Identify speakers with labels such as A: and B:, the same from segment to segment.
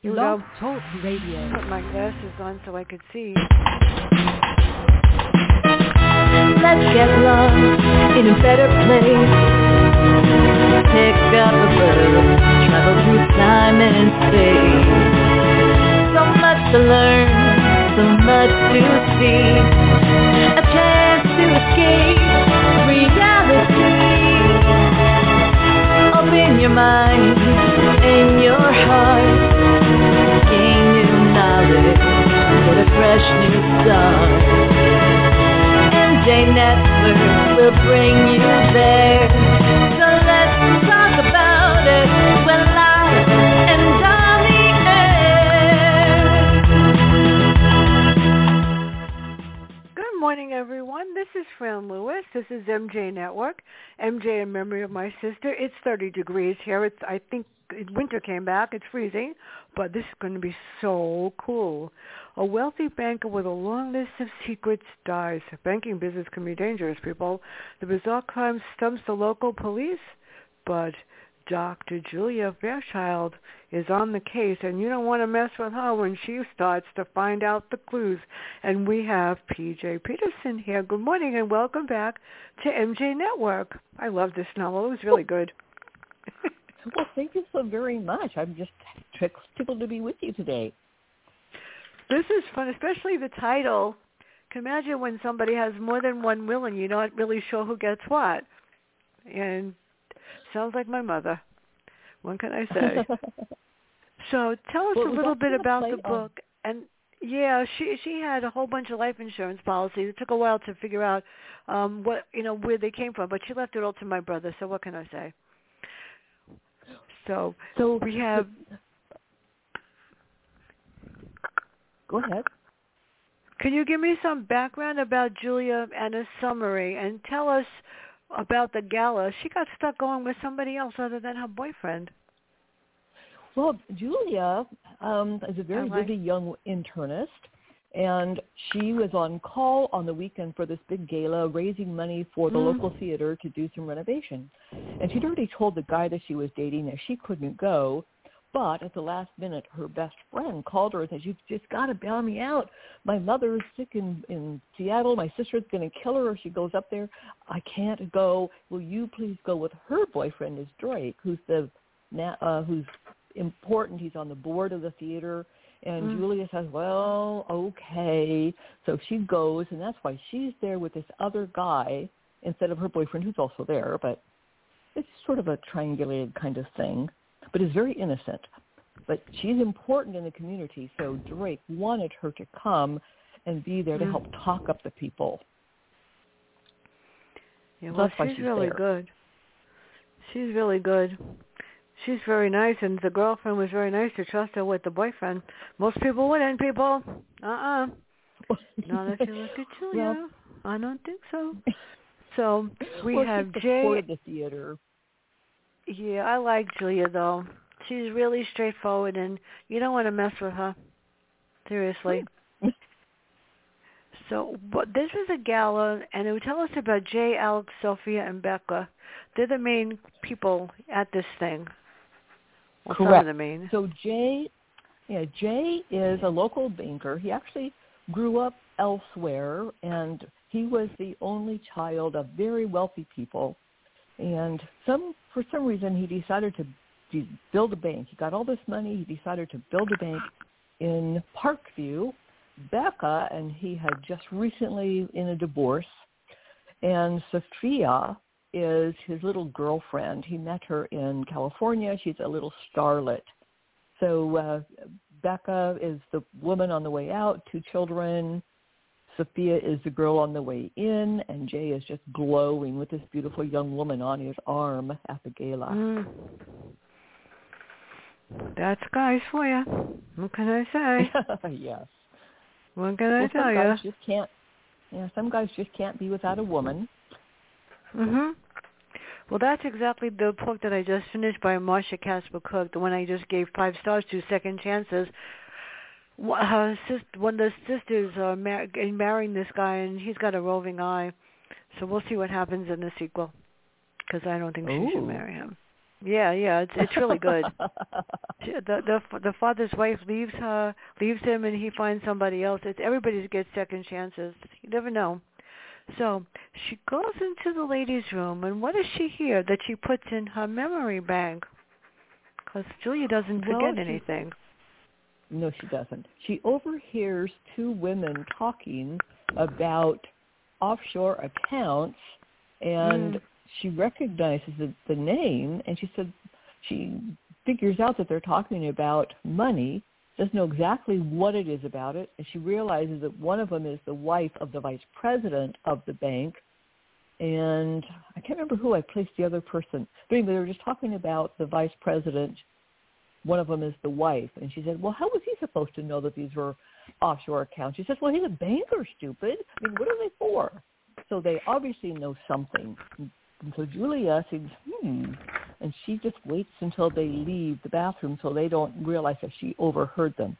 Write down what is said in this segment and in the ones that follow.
A: Here
B: Love
A: go.
B: Talk Radio.
A: Put my glasses on so I could see.
B: Let's get lost in a better place. Pick up a book, travel through time and space. So much to learn, so much to see. A chance to escape reality. Open your mind and your heart. Gain new knowledge, get a fresh new start. MJ Network will bring you there.
A: Is Fran Lewis. This is MJ Network. MJ in memory of my sister. It's 30 degrees here. It's I think winter came back. It's freezing, but this is going to be so cool. A wealthy banker with a long list of secrets dies. Banking business can be dangerous, people. The bizarre crime stumps the local police, but Dr. Julia Fairchild is on the case, and you don't want to mess with her when she starts to find out the clues. And we have PJ Peterson here. Good morning, and welcome back to MJ Network. I love this novel. It was really good.
C: Well, thank you so very much. I'm just tickled to be with you today.
A: This is fun, especially the title. Can imagine when somebody has more than one will and you're not really sure who gets what. And sounds like my mother. What can I say? so tell us
C: Well,
A: a little bit about the
C: on-
A: book. And yeah, she she had a whole bunch of life insurance policies. It took a while to figure out um what you know where they came from, but she left it all to my brother. So what can I say? So
C: So
A: we have
C: Go ahead.
A: Can you give me some background about Julia and a summary and tell us about the gala? She got stuck going with somebody else other than her boyfriend.
C: Well, Julia um, is a very
A: like-
C: busy young internist, and she was on call on the weekend for this big gala, raising money for the
A: Mm.
C: local theater to do some renovation. And she'd already told the guy that she was dating that she couldn't go, but at the last minute, her best friend called her and said, "You've just got to bail me out. My mother's sick in in Seattle. My sister's going to kill her if she goes up there. I can't go. Will you please go with her boyfriend? Is Drake, who's the uh, who's important. He's on the board of the theater." And
A: Mm.
C: Julia says, "Well, okay." So she goes, and that's why she's there with this other guy instead of her boyfriend, who's also there. But it's sort of a triangulated kind of thing, but is very innocent. But she's important in the community, so Drake wanted her to come and be there to
A: Mm.
C: help talk up the people.
A: Yeah, well, she's
C: she's
A: really
C: there.
A: good. She's really good. She's very nice, and the girlfriend was very nice to trust her with the boyfriend. Most people wouldn't, people. Uh-uh. Not if you look at Julia.
C: Well-
A: I don't think so. So we
C: well,
A: have Jay.
C: the theater.
A: Yeah, I like Julia though. She's really straightforward, and you don't want to mess with her. Seriously. Hmm. So, but this was a gala, and it would tell us about Jay, Alex, Sophia, and Becca. They're the main people at this thing. Well, some of the main.
C: So Jay, yeah, Jay is a local banker. He actually grew up elsewhere, and he was the only child of very wealthy people. And some, for some reason, he decided to build a bank. He got all this money. He decided to build a bank in Parkview. Becca and he had just recently in a divorce, and Sophia is his little girlfriend. He met her in California. She's a little starlet. So uh, Becca is the woman on the way out, two children. Sophia is the girl on the way in, and Jay is just glowing with this beautiful young woman on his arm at the gala.
A: Mm. That's guys for you. What can I say?
C: yes.
A: What can I
C: well,
A: tell
C: some
A: you?
C: guys just can't. Yeah, some guys just can't be without a woman.
A: Mhm. Well, that's exactly the book that I just finished by Marsha Casper Cook, the one I just gave five stars to, Second Chances. Her sister, one of the sisters are mar- in marrying this guy, and he's got a roving eye. So we'll see what happens in the sequel, because I don't think she should marry him. Yeah, yeah, it's it's really good. the the the father's wife leaves her, leaves him, and he finds somebody else. It's everybody gets second chances. You never know. So she goes into the ladies' room, and what does she hear that she puts in her memory bank? Because Julia doesn't
C: well,
A: forget
C: she,
A: anything.
C: No, she doesn't. She overhears two women talking about offshore accounts, and mm. she recognizes the, the name, and she said she figures out that they're talking about money, doesn't know exactly what it is about it, and she realizes that one of them is the wife of the vice president of the bank, and I can't remember who I placed the other person. But anyway, they were just talking about the vice president. One of them is the wife, and she said, "Well, how was he supposed to know that these were offshore accounts?" She says, "Well, he's a banker, stupid. I mean, what are they for?" So they obviously know something. And so Julia thinks, hmm, and she just waits until they leave the bathroom so they don't realize that she overheard them.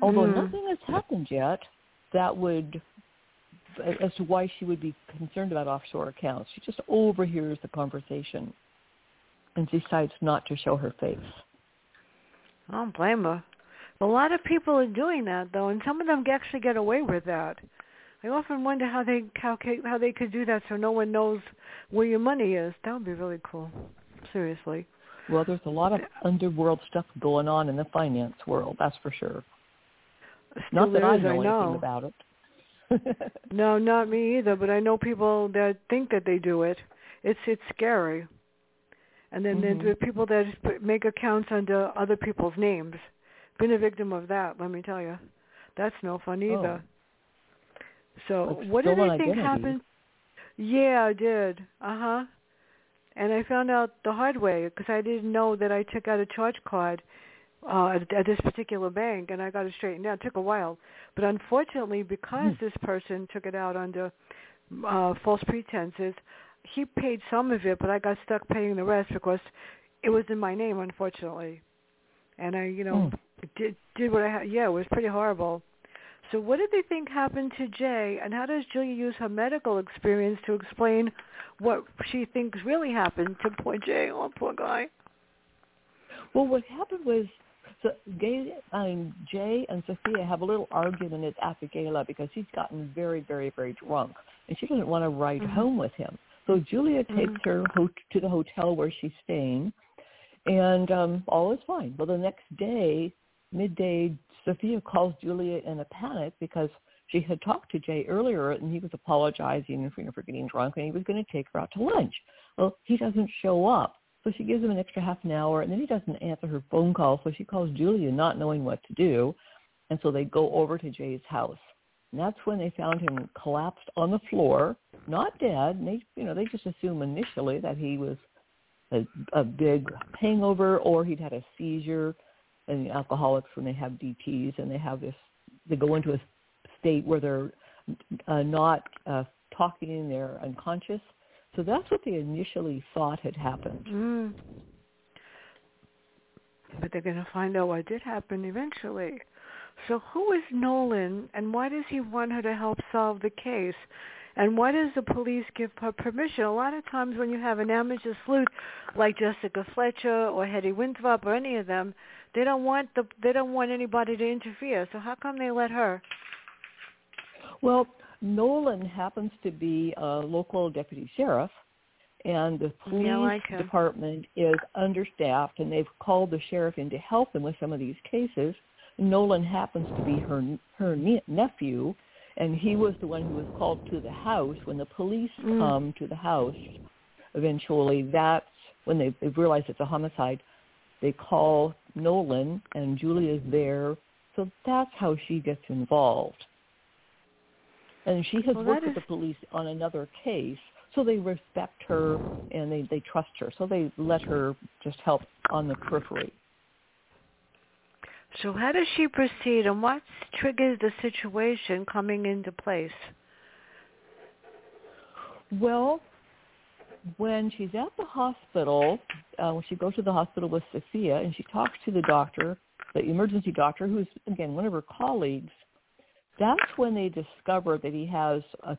C: Although
A: mm.
C: nothing has happened yet that would, as to why she would be concerned about offshore accounts. She just overhears the conversation and decides not to show her face.
A: I don't blame her. A lot of people are doing that though, and some of them actually get away with that. I often wonder how they how how they could do that so no one knows where your money is. That would be really cool. Seriously.
C: Well, there's a lot of underworld stuff going on in the finance world. That's for sure.
A: Still
C: not that I know,
A: I know
C: anything about it.
A: no, not me either. But I know people that think that they do it. It's it's scary. And then
C: mm-hmm.
A: there's people that make accounts under other people's names. Been a victim of that. Let me tell you. That's no fun either.
C: Oh.
A: So what do they think
C: identity.
A: happened? Yeah, I did. Uh huh. And I found out the hard way because I didn't know that I took out a charge card uh, at, at this particular bank, and I got it straightened out. It took a while, but unfortunately, because
C: mm.
A: this person took it out under uh, false pretenses, he paid some of it, but I got stuck paying the rest because it was in my name, unfortunately. And I, you know,
C: mm.
A: did did what I had. Yeah, it was pretty horrible. So what did they think happened to Jay, and how does Julia use her medical experience to explain what she thinks really happened to poor Jay? Oh, poor guy.
C: Well, what happened was so Gay, I mean, Jay and Sophia have a little argument at the gala because he's gotten very, very, very drunk, and she doesn't want to ride
A: mm-hmm.
C: home with him. So Julia takes
A: mm-hmm.
C: her ho- to the hotel where she's staying, and um, all is fine. Well, the next day, midday, Sophia calls Julia in a panic because she had talked to Jay earlier and he was apologizing for, you know, for getting drunk and he was going to take her out to lunch. Well, he doesn't show up. So she gives him an extra half an hour and then he doesn't answer her phone call. So she calls Julia not knowing what to do. And so they go over to Jay's house. And that's when they found him collapsed on the floor, not dead. And they, you know, they just assume initially that he was a, a big hangover or he'd had a seizure and alcoholics when they have DTs and they have this, they go into a state where they're uh, not uh, talking, they're unconscious. So that's what they initially thought had happened.
A: Mm. But they're going to find out what did happen eventually. So who is Nolan and why does he want her to help solve the case? And why does the police give her permission? A lot of times when you have an amateur sleuth like Jessica Fletcher or Hetty Winthrop or any of them, they don't want the they don't want anybody to interfere. So how come they let her?
C: Well, Nolan happens to be a local deputy sheriff, and the police
A: yeah, like
C: department is understaffed, and they've called the sheriff in to help them with some of these cases. Nolan happens to be her her nephew, and he was the one who was called to the house when the police
A: mm.
C: come to the house. Eventually, that's when they, they realize it's a homicide. They call Nolan, and Julia's there. So that's how she gets involved. And she has
A: well,
C: worked
A: is...
C: with the police on another case, so they respect her and they, they trust her. So they let her just help on the periphery.
A: So how does she proceed and what triggers the situation coming into place?
C: Well, when she's at the hospital, uh, when she goes to the hospital with Sophia and she talks to the doctor, the emergency doctor, who's again one of her colleagues, that's when they discover that he has a,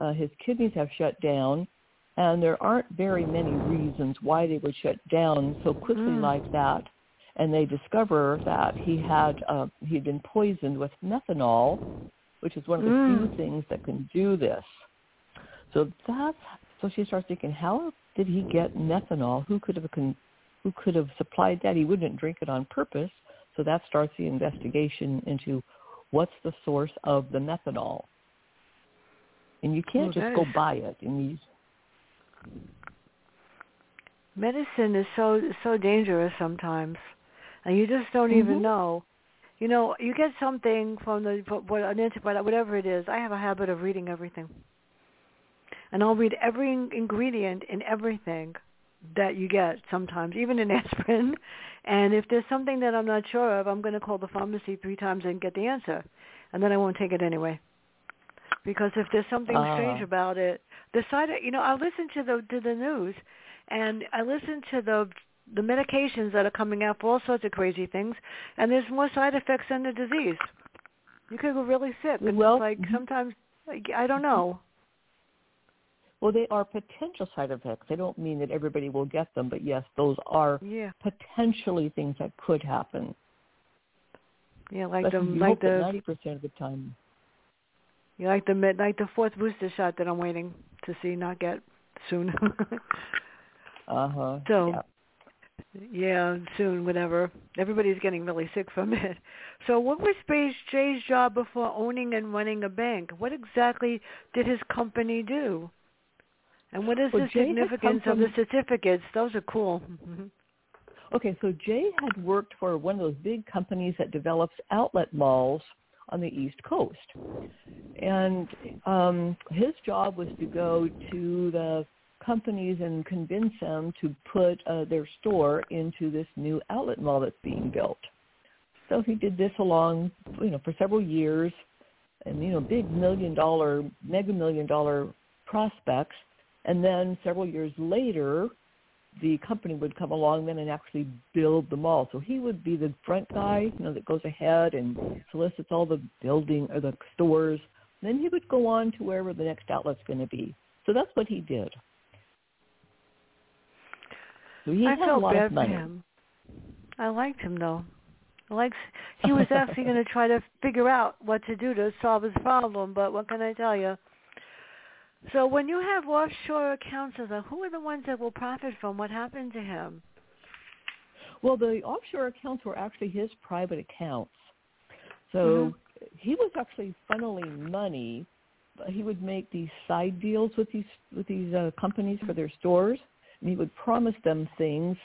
C: uh, his kidneys have shut down, and there aren't very many reasons why they would shut down so quickly
A: Mm.
C: like that. And they discover that he had uh, he'd been poisoned with methanol, which is one of the
A: Mm.
C: few things that can do this. So that's so she starts thinking, how did he get methanol? Who could have con- who could have supplied that? He wouldn't drink it on purpose. So that starts the investigation into what's the source of the methanol. And you can't just go
A: is-
C: buy it. And you,
A: medicine is so so dangerous sometimes, and you just don't even
C: Mhm.
A: know. You know, you get something from the what an antibiotic, whatever it is. I have a habit of reading everything, and I'll read every ingredient in everything that you get. Sometimes, even in aspirin. And if there's something that I'm not sure of, I'm going to call the pharmacy three times and get the answer, and then I won't take it anyway. Because if there's something
C: Ah.
A: strange about it, the side, you know, I listen to the to the news, and I listen to the the medications that are coming out for all sorts of crazy things, and there's more side effects than the disease. You could go really sick. It's
C: Well,
A: like
C: mhm.
A: sometimes I don't know.
C: well, they are potential side effects. They don't mean that everybody will get them, but yes, those are
A: Yeah,
C: potentially things that could happen.
A: yeah, like
C: but
A: the
C: you
A: like
C: hope
A: the
C: ninety percent of the time.
A: you like the mid like the fourth booster shot that I'm waiting to see not get soon.
C: Uh huh.
A: So,
C: yeah.
A: Yeah, soon, whenever. Everybody's getting really sick from it. So what was Jay's, Jay's job before owning and running a bank? What exactly did his company do? And what is
C: Well,
A: the
C: Jay
A: significance of the certificates? Those are cool. Mhm.
C: Okay, so Jay had worked for one of those big companies that develops outlet malls on the East Coast, and um, his job was to go to the companies and convince them to put uh, their store into this new outlet mall that's being built. So he did this along, you know, for several years, and you know, big million dollar, mega million dollar prospects, and then several years later, the company would come along then and actually build the mall. So he would be the front guy, you know, that goes ahead and solicits all the building or the stores. Then he would go on to wherever the next outlet's going to be. So that's what he did. He
A: I felt bad for him. I liked him though. I liked he was actually going to try to figure out what to do to solve his problem, but what can I tell you? So when you have offshore accounts, as a- who are the ones that will profit from what happened to him?
C: Well, the offshore accounts were actually his private accounts. So
A: Mhm.
C: he was actually funneling money. He would make these side deals with these with these uh, companies for their stores, he would promise them things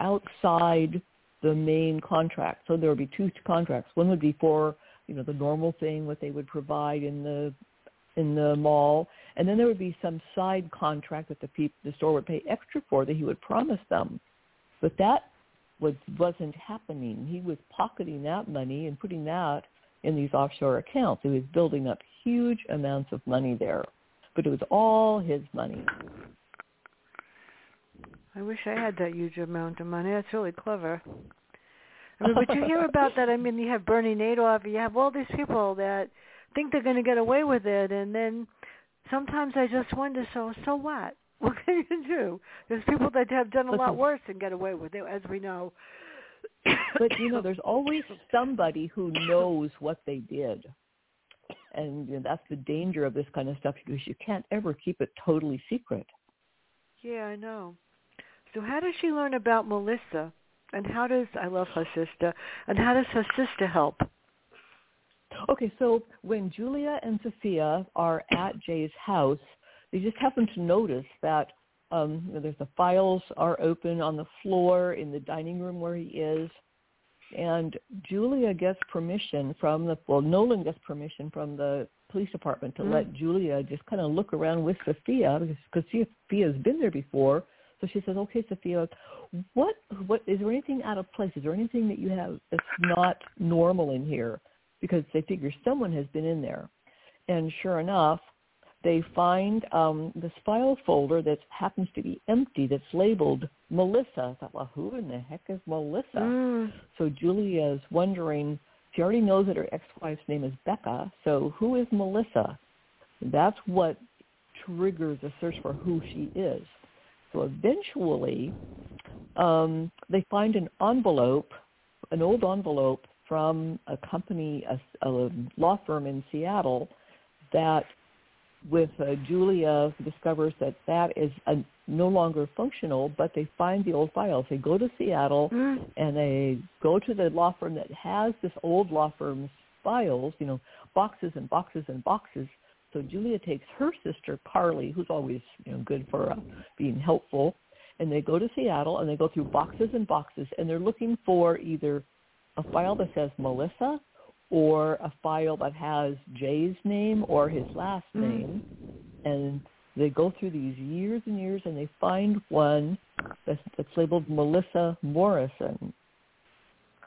C: outside the main contract. So there would be two contracts. One would be for you know the normal thing what they would provide in the in the mall, and then there would be some side contract that the peop- the store would pay extra for that he would promise them. But that was wasn't happening. He was pocketing that money and putting that in these offshore accounts. He was building up huge amounts of money there, but it was all his money.
A: I wish I had that huge amount of money. That's really clever. I mean, but you hear about that. I mean, you have Bernie Madoff. You have all these people that think they're going to get away with it, and then sometimes I just wonder. So, so what? What can you do? There's people that have done a lot worse and get away with it, as we know.
C: But you know, there's always somebody who knows what they did. And you know, that's the danger of this kind of stuff because you can't ever keep it totally secret.
A: yeah, I know. So, how does she learn about Melissa? And how does I love her sister? And how does her sister help?
C: Okay, so when Julia and Sophia are at Jay's house, they just happen to notice that um, you know, there's the files are open on the floor in the dining room where he is, and Julia gets permission from the well, Nolan gets permission from the police department to
A: Mm.
C: let Julia just kind of look around with Sophia because because Sophia's been there before. So she says, "Okay, Sophia, what what is there anything out of place? Is there anything that you have that's not normal in here?" Because they figure someone has been in there, and sure enough, they find um, this file folder that happens to be empty. That's labeled Melissa. I thought, well, who in the heck is Melissa?
A: Mm.
C: So Julia is wondering. She already knows that her ex-wife's name is Becca. So who is Melissa? That's what triggers a search for who she is. So eventually, um, they find an envelope, an old envelope from a company, a, a law firm in Seattle, that with uh, Julia discovers that that is a, no longer functional, but they find the old files. They go to Seattle mm. and they go to the law firm that has this old law firm's files, you know, boxes and boxes and boxes. So Julia takes her sister Carly, who's always you know good for uh, being helpful, and they go to Seattle and they go through boxes and boxes and they're looking for either a file that says Melissa or a file that has Jay's name or his last mm. name. Mm-hmm. And they go through these years and years and they find one that's, that's labeled Melissa Morrison.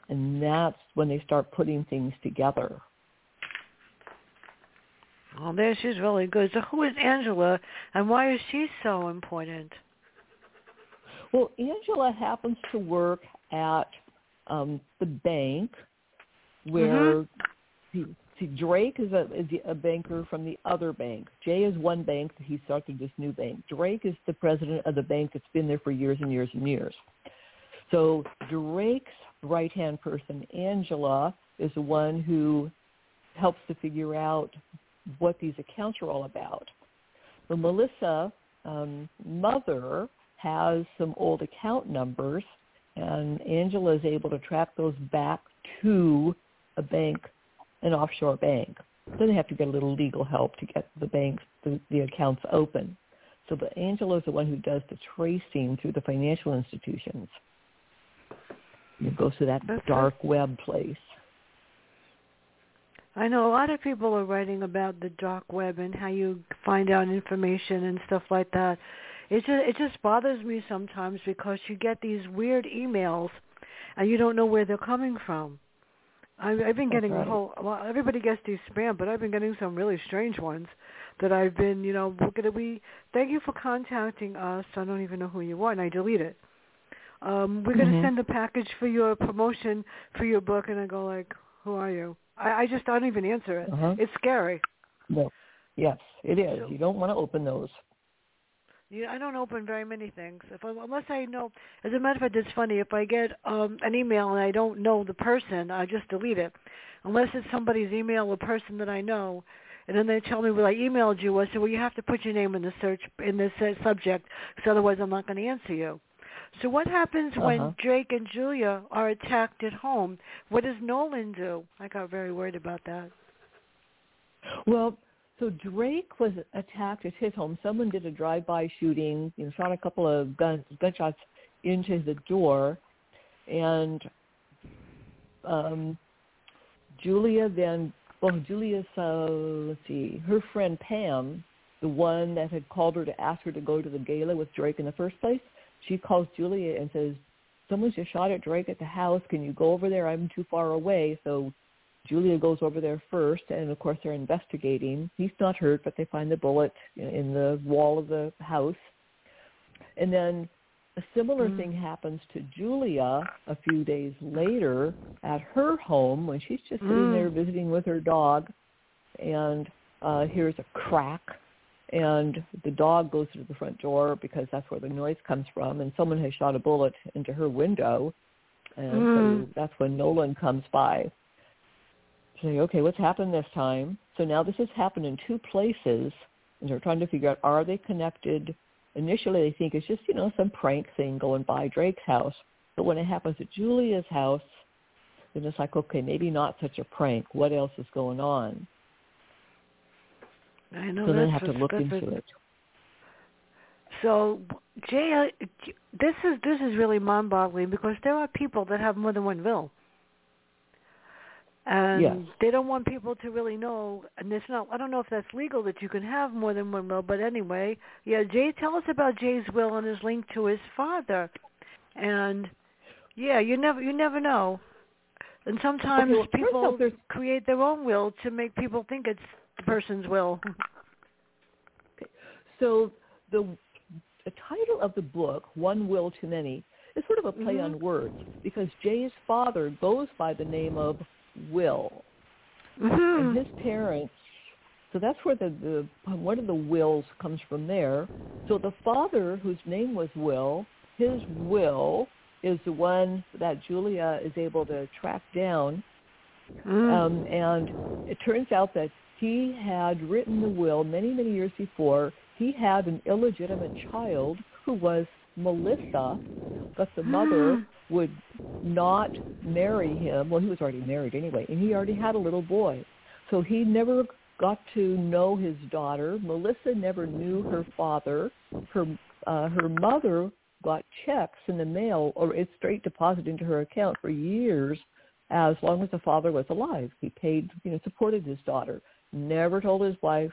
C: And that's when they start putting things together.
A: Well, there she's really good. So who is Angela and why is she so important?
C: Well, Angela happens to work at um, the bank where mm-hmm. see, see, Drake is a, is a banker from the other bank. Jay is one bank that he started this new bank. Drake is the president of the bank that's been there for years and years and years. So Drake's right-hand person, Angela, is the one who helps to figure out what these accounts are all about. So Melissa, um, mother, has some old account numbers, and Angela is able to track those back to a bank, an offshore bank. Then they have to get a little legal help to get the banks, the, the accounts open. So the Angela is the one who does the tracing through the financial institutions. It goes to that dark web place.
A: I know a lot of people are writing about the dark web and how you find out information and stuff like that. It just it just bothers me sometimes because you get these weird emails and you don't know where they're coming from. I've, I've been getting
C: right.
A: a whole. Well, everybody gets these spam, but I've been getting some really strange ones that I've been, you know, we're gonna be. Thank you for contacting us. I don't even know who you are, and I delete it. Um, we're gonna
C: mm-hmm.
A: send a package for your promotion for your book, and I go like, who are you? I, I just don't even answer it.
C: Uh-huh.
A: It's scary.
C: No. Yes, it is. So, you don't want to open those.
A: You, I don't open very many things. If I, unless I know, as a matter of fact, it's funny. If I get um, an email and I don't know the person, I just delete it. Unless it's somebody's email or person that I know, and then they tell me, "Well, I emailed you." I said, "Well, you have to put your name in the search in the subject, because otherwise I'm not going to answer you." So what happens
C: uh-huh.
A: when Drake and Julia are attacked at home? What does Nolan do? I got very worried about that.
C: Well, so Drake was attacked at his home. Someone did a drive-by shooting, you know, shot a couple of gun, gunshots into the door, and um, Julia then, well, Julia's, uh, let's see, her friend Pam, the one that had called her to ask her to go to the gala with Drake in the first place, she calls Julia and says, someone just shot at Drake at the house. Can you go over there? I'm too far away. So Julia goes over there first, and of course they're investigating. He's not hurt, but they find the bullet in the wall of the house. And then a similar mm thing happens to Julia a few days later at her home when she's just sitting mm. there visiting with her dog, and uh, hears a crack and the dog goes to the front door because that's where the noise comes from and someone has shot a bullet into her window and mm. so that's when Nolan comes by. Say, okay, what's happened this time? So now this has happened in two places and they're trying to figure out are they connected? Initially they think it's just, you know, some prank thing going by Drake's house. But when it happens at Julia's house, then it's like, okay, maybe not such a prank. What else is going on?
A: I know.
C: So
A: they
C: have to look into it.
A: So, Jay, this is this is really mind-boggling because there are people that have more than one will, and
C: yes.
A: they don't want people to really know. And it's not. I don't know if that's legal that you can have more than one will, but anyway, yeah. Jay, tell us about Jay's will and his link to his father, and yeah, you never you never know. And sometimes
C: okay, well,
A: people create their own will to make people think it's person's will. Okay.
C: So the the title of the book, One Will Too Many, is sort of a play mm-hmm. on words because Jay's father goes by the name of Will.
A: Mm-hmm.
C: And his parents So that's where the, the one of the wills comes from there. So the father, whose name was Will, his will is the one that Julia is able to track down.
A: Mm.
C: Um, and it turns out that he had written the will many, many years before. He had an illegitimate child who was Melissa, but the mother would not marry him. Well, he was already married anyway, and he already had a little boy. So he never got to know his daughter. Melissa never knew her father. Her uh, her mother got checks in the mail or it's straight deposit into her account for years as long as the father was alive. He paid, you know, supported his daughter. Never told his wife,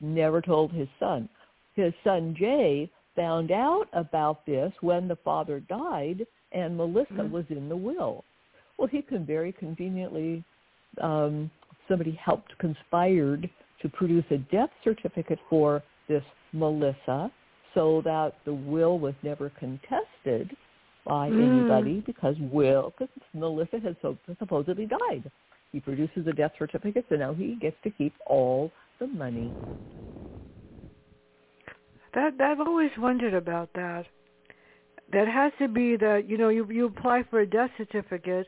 C: never told his son. His son Jay found out about this when the father died and Melissa
A: Mhm.
C: was in the will. Well, he can very conveniently, um, somebody helped, conspired to produce a death certificate for this Melissa so that the will was never contested by
A: Mm.
C: anybody because Will, because Melissa had so, supposedly died. He produces a death certificate, so now he gets to keep all the money.
A: That I've always wondered about that. That has to be that you know you you apply for a death certificate,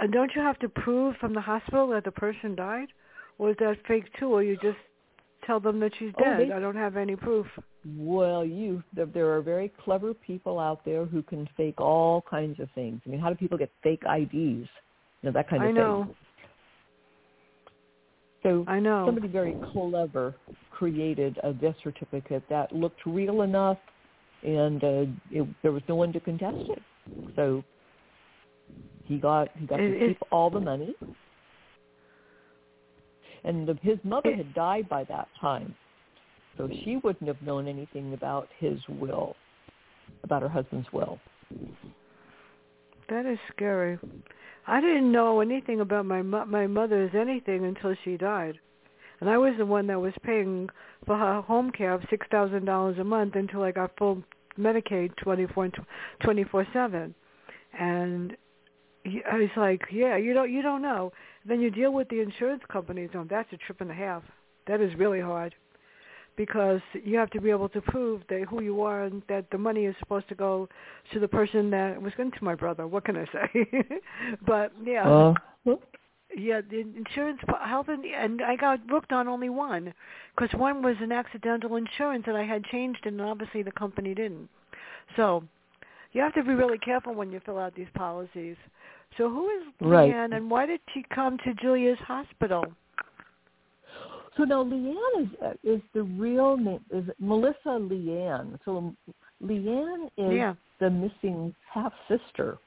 A: and don't you have to prove from the hospital that the person died, or is that fake too, or you just tell them that she's
C: Oh,
A: dead?
C: they-
A: I don't have any proof.
C: Well, you there, there are very clever people out there who can fake all kinds of things. I mean, how do people get fake IDs? You know, that kind of
A: I
C: thing. So
A: I know.
C: somebody very clever created a death certificate that looked real enough, and uh, it, there was no one to contest it. So he got he got
A: It-
C: to keep all the money, and the, his mother
A: It-
C: had died by that time, so she wouldn't have known anything about his will, about her husband's will.
A: That is scary. I didn't know anything about my my mother's anything until she died, and I was the one that was paying for her home care of six thousand dollars a month until I got full Medicaid twenty four twenty four seven, and I was like, yeah, you don't you don't know. Then you deal with the insurance companies. Oh, that's a trip and a half. That is really hard because you have to be able to prove that who you are and that the money is supposed to go to the person that was going to my brother. What can I say? but yeah,
C: Uh,
A: yeah, the insurance health and, and I got booked on only one because one was an accidental insurance and I had changed and obviously the company didn't. So you have to be really careful when you fill out these policies. So who is
C: Right.
A: And why did she come to Julia's hospital?
C: So now Leanne is uh, is the real name is Melissa Leanne. So Leanne is
A: Yeah.
C: the missing half sister,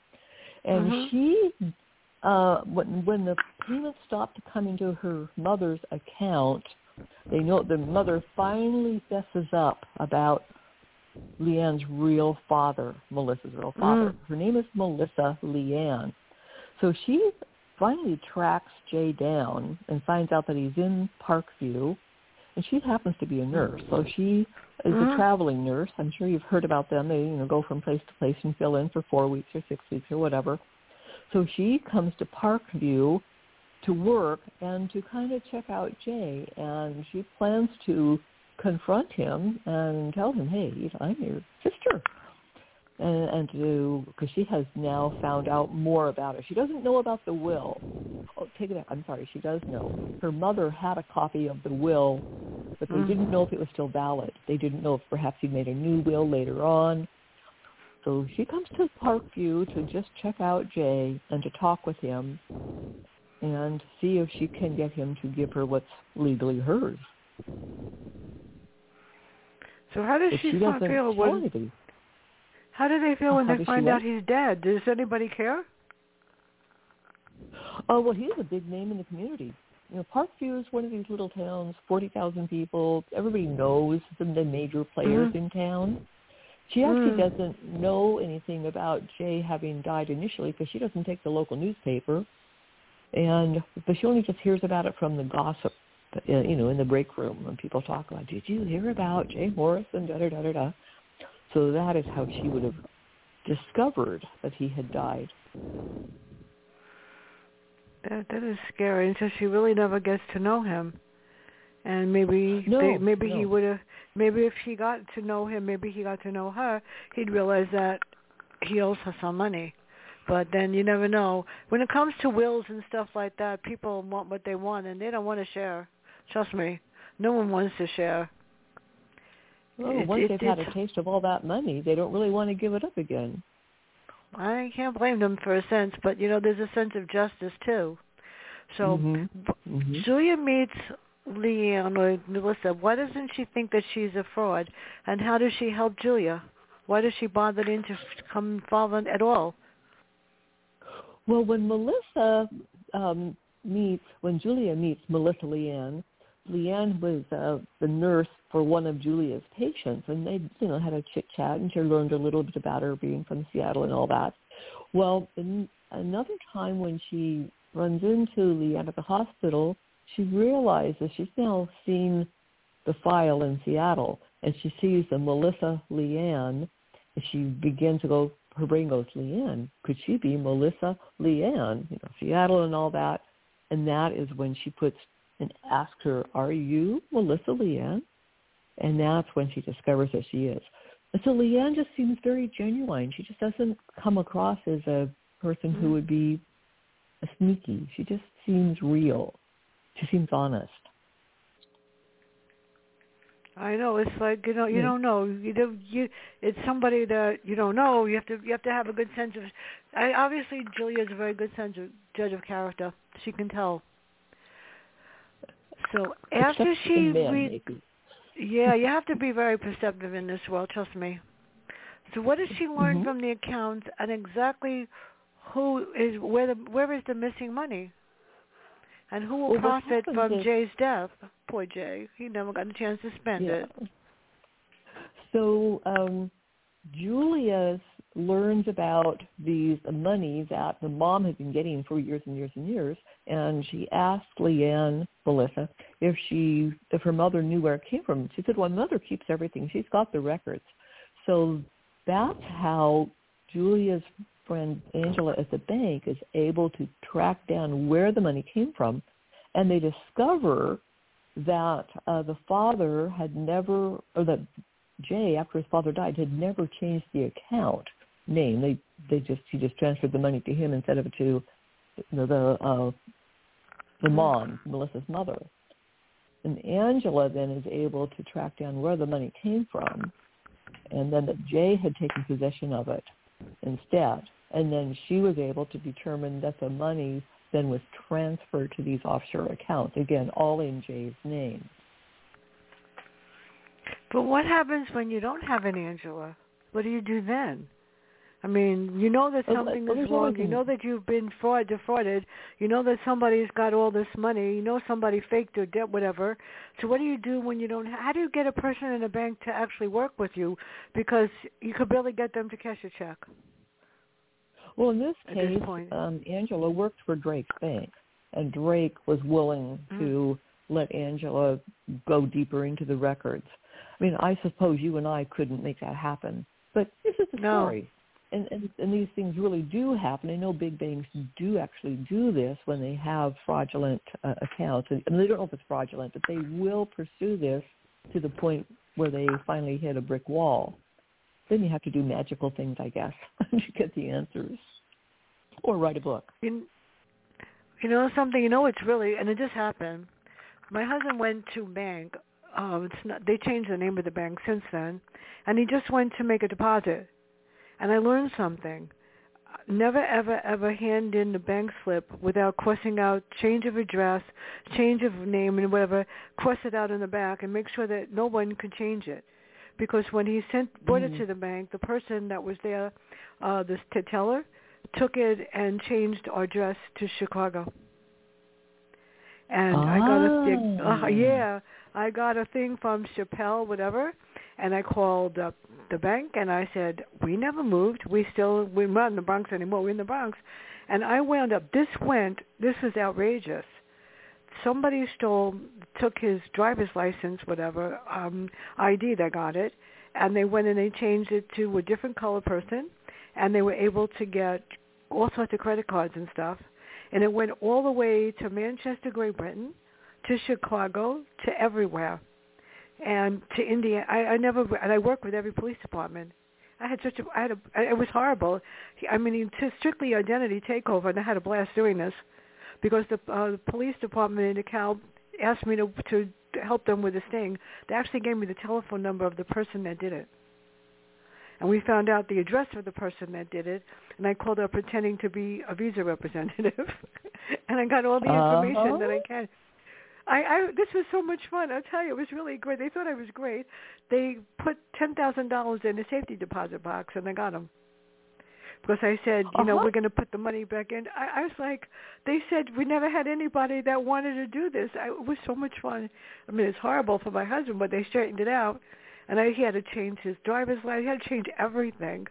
C: and
A: Mhm.
C: she uh, when when the payments stopped coming to her mother's account, they know the mother finally fesses up about Leanne's real father, Melissa's real father.
A: Mm.
C: Her name is Melissa Leanne. So she finally tracks Jay down and finds out that he's in Parkview, and she happens to be a nurse. So she is a mm-hmm. traveling nurse. I'm sure you've heard about them. They you know go from place to place and fill in for four weeks or six weeks or whatever. So she comes to Parkview to work and to kind of check out Jay, and she plans to confront him and tell him, "Hey, you know, I'm your sister." And, and to because she has now found out more about it. She doesn't know about the will. Oh, take it back. I'm sorry. She does know. Her mother had a copy of the will, but they
A: Mhm.
C: didn't know if it was still valid. They didn't know if perhaps he made a new will later on. So she comes to Parkview to just check out Jay and to talk with him and see if she can get him to give her what's legally hers.
A: So how does
C: If
A: she,
C: she doesn't
A: feel when. How do they feel when they find out he's dead? Does anybody care?
C: Oh well, he's a big name in the community. You know, Parkview is one of these little towns, forty thousand people. Everybody knows some of the major players
A: Mhm.
C: in town. She actually
A: Mm.
C: doesn't know anything about Jay having died initially because she doesn't take the local newspaper, and but she only just hears about it from the gossip, uh, you know, in the break room when people talk about, did you hear about Jay Morrison? Da da da da da. So that is how she would have discovered that he had died.
A: That that is scary. And so she really never gets to know him. and maybe
C: no,
A: they, maybe
C: no.
A: he would have maybe if she got to know him maybe he got to know her he'd realize that he owes her some money but then you never know when it comes to wills and stuff like that people want what they want and they don't want to share trust me no one wants to share
C: Well,
A: It-
C: once
A: it-
C: they've had a taste of all that money, they don't really want to give it up again.
A: I can't blame them for a sense, but you know, there's a sense of justice too. So
C: Mhm.
A: b-
C: Mhm.
A: Julia meets Leanne or Melissa. Why doesn't she think that she's a fraud? And how does she help Julia? Why does she bother in to come involved at all?
C: Well, when Melissa um, meets, when Julia meets Melissa Leanne, Leanne was uh, the nurse for one of Julia's patients, and they, you know, had a chit chat, and she learned a little bit about her being from Seattle and all that. Well, in another time when she runs into Leanne at the hospital, she realizes she's now seen the file in Seattle, and she sees the Melissa Leanne, and she begins to go. Her brain goes, Leanne, could she be Melissa Leanne? You know, Seattle and all that. And that is when she puts and asks her, "Are you Melissa Leanne?" And that's when she discovers that she is. And so Leanne just seems very genuine. She just doesn't come across as a person who mm-hmm. would be a sneaky. She just seems real. She seems honest.
A: I know it's like you know you
C: Yeah.
A: don't know you do you it's somebody that you don't know you have to you have to have a good sense of I obviously Julia has a very good sense of judge of character she can tell so after
C: Except
A: she
C: in men,
A: read
C: maybe.
A: yeah you have to be very perceptive in this world trust me. So what does she learn
C: Mhm.
A: from the accounts and exactly who is where the where is the missing money? And who will
C: Well,
A: profit from
C: is-
A: Jay's death? Poor Jay. He never got a chance to spend it.
C: So um, Julia learns about these money that the mom had been getting for years and years and years, and she asked Leanne, Melissa, if she if her mother knew where it came from. She said, "Well, mother keeps everything. She's got the records." So that's how Julia's friend Angela at the bank is able to track down where the money came from, and they discover that uh, the father had never, or that Jay, after his father died, had never changed the account name. They they just he just transferred the money to him instead of to the the, uh, the mom, Melissa's mother. And Angela then is able to track down where the money came from, and then that Jay had taken possession of it instead. And then she was able to determine that the money then was transferred to these offshore accounts, again, all in Jay's name.
A: But what happens when you don't have an Angela? What do you do then? I mean, you know that something is wrong. You know that you've been fraud defrauded. You know that somebody's got all this money. You know somebody faked their debt, whatever. So what do you do when you don't? How do you get a person in a bank to actually work with you? Because you could barely get them to cash a check.
C: Well, in this
A: At this
C: case,
A: point.
C: um, Angela worked for Drake's bank, and Drake was willing
A: Mm.
C: to let Angela go deeper into the records. I mean, I suppose you and I couldn't make that happen, but this is the
A: No.
C: story. And, and and these things really do happen. I know big banks do actually do this when they have fraudulent uh, accounts. And, and they don't know if it's fraudulent, but they will pursue this to the point where they finally hit a brick wall. Then you have to do magical things, I guess, to get the answers, or write a book.
A: You, you know something? You know it's really, and it just happened. My husband went to bank. Um, it's not. They changed the name of the bank since then, and he just went to make a deposit. And I learned something. Never, ever, ever hand in the bank slip without crossing out change of address, change of name, and whatever. Cross it out in the back and make sure that no one could change it. Because when he sent brought it
C: Mhm.
A: to the bank, the person that was there, uh, the t- teller, took it and changed our address to Chicago. And I got a thing. Uh,
C: Ah.
A: yeah, I got a thing from Chappelle, whatever, and I called up the bank and I said, "We never moved. We still we're not in the Bronx anymore. We're in the Bronx." And I wound up. This went. This was outrageous. Somebody stole, took his driver's license, whatever um, ID. They got it, and they went and they changed it to a different color person, and they were able to get all sorts of credit cards and stuff. And it went all the way to Manchester, Great Britain, to Chicago, to everywhere, and to India. I, I never and I work with every police department. I had such a I had a it was horrible. I mean, it's strictly identity takeover, and I had a blast doing this because the, uh, the police department in DeKalb asked me to to help them with this thing. They actually gave me the telephone number of the person that did it. And we found out the address of the person that did it, and I called up pretending to be a visa representative, and I got all the information uh-huh. that I can. I, I this was so much fun. I'll tell you, it was really great. They thought I was great. They put ten thousand dollars in a safety deposit box, and I got them because I said, you uh-huh. know, we're going to put the money back in. I, I was like, they said we never had anybody that wanted to do this. I, it was so much fun. I mean, it's horrible for my husband, but they straightened it out, and I, he had to change his driver's license. He had to change everything,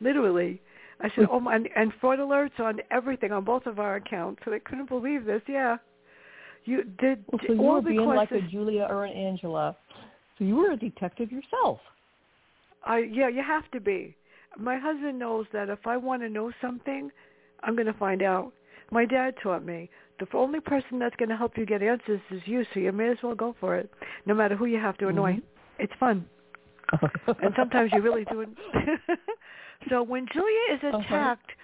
A: literally. I said, oh my, and, and fraud alerts on everything on both of our accounts. So they couldn't believe this. Yeah, you did.
C: Well, so you were being like a Julia or an Angela. So you were a detective yourself.
A: I yeah, you have to be my husband knows that if I want to know something, I'm going to find out. My dad taught me the only person that's going to help you get answers is you, so you may as well go for it, no matter who you have to annoy. Mm-hmm. It's fun. and sometimes you really do it. so when Julia is uh-huh. attacked, uh-huh.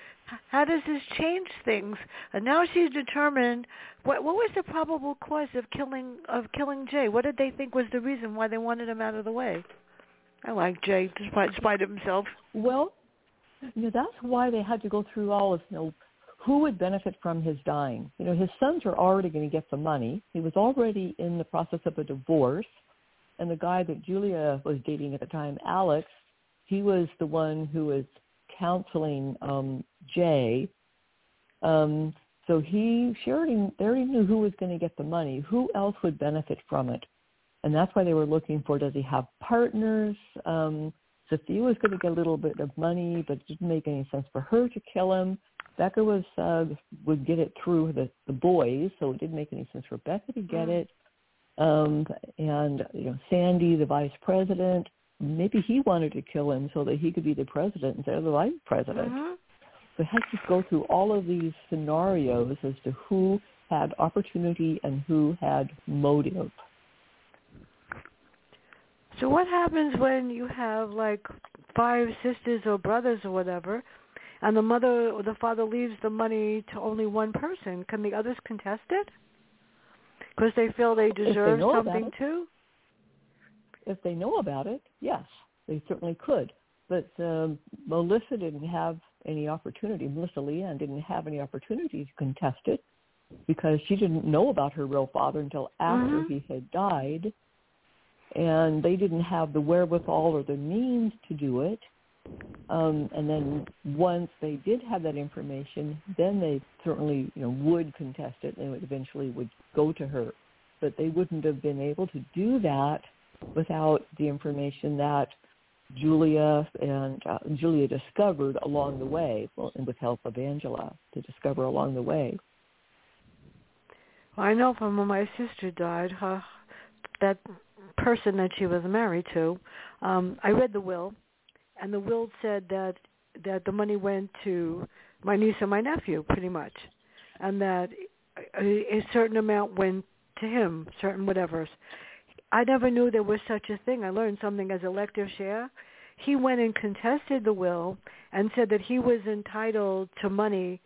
A: How does this change things? And now she's determined what what was the probable cause of killing of killing Jay? What did they think was the reason why they wanted him out of the way? I like Jay despite despite himself.
C: Well, you know, that's why they had to go through all of you know who would benefit from his dying. You know, his sons are already going to get the money. He was already in the process of a divorce, and the guy that Julia was dating at the time, Alex, he was the one who was counseling um, Jay. Um, so he, she already, they already knew who was going to get the money. Who else would benefit from it? and that's why they were looking for does he have partners um sophia was going to get a little bit of money but it didn't make any sense for her to kill him becca was uh would get it through the the boys so it didn't make any sense for becca to get mm. it um and you know sandy the vice president maybe he wanted to kill him so that he could be the president instead of the vice president mm-hmm. so has to go through all of these scenarios as to who had opportunity and who had motive
A: so what happens when you have like five sisters or brothers or whatever, and the mother or the father leaves the money to only one person? Can the others contest it? Because they feel they deserve
C: they
A: something too?
C: If they know about it, yes, they certainly could. But um, Melissa didn't have any opportunity. Melissa Leanne didn't have any opportunity to contest it because she didn't know about her real father until after
A: mm-hmm.
C: he had died and they didn't have the wherewithal or the means to do it. Um, and then once they did have that information, then they certainly you know would contest it and it eventually would go to her. But they wouldn't have been able to do that without the information that Julia and uh, Julia discovered along the way, well, and with help of Angela to discover along the way.
A: I know from when my sister died, that person that she was married to, um, I read the will, and the will said that that the money went to my niece and my nephew, pretty much, and that a, a certain amount went to him, certain whatever's. I never knew there was such a thing. I learned something as elective share. He went and contested the will and said that he was entitled to money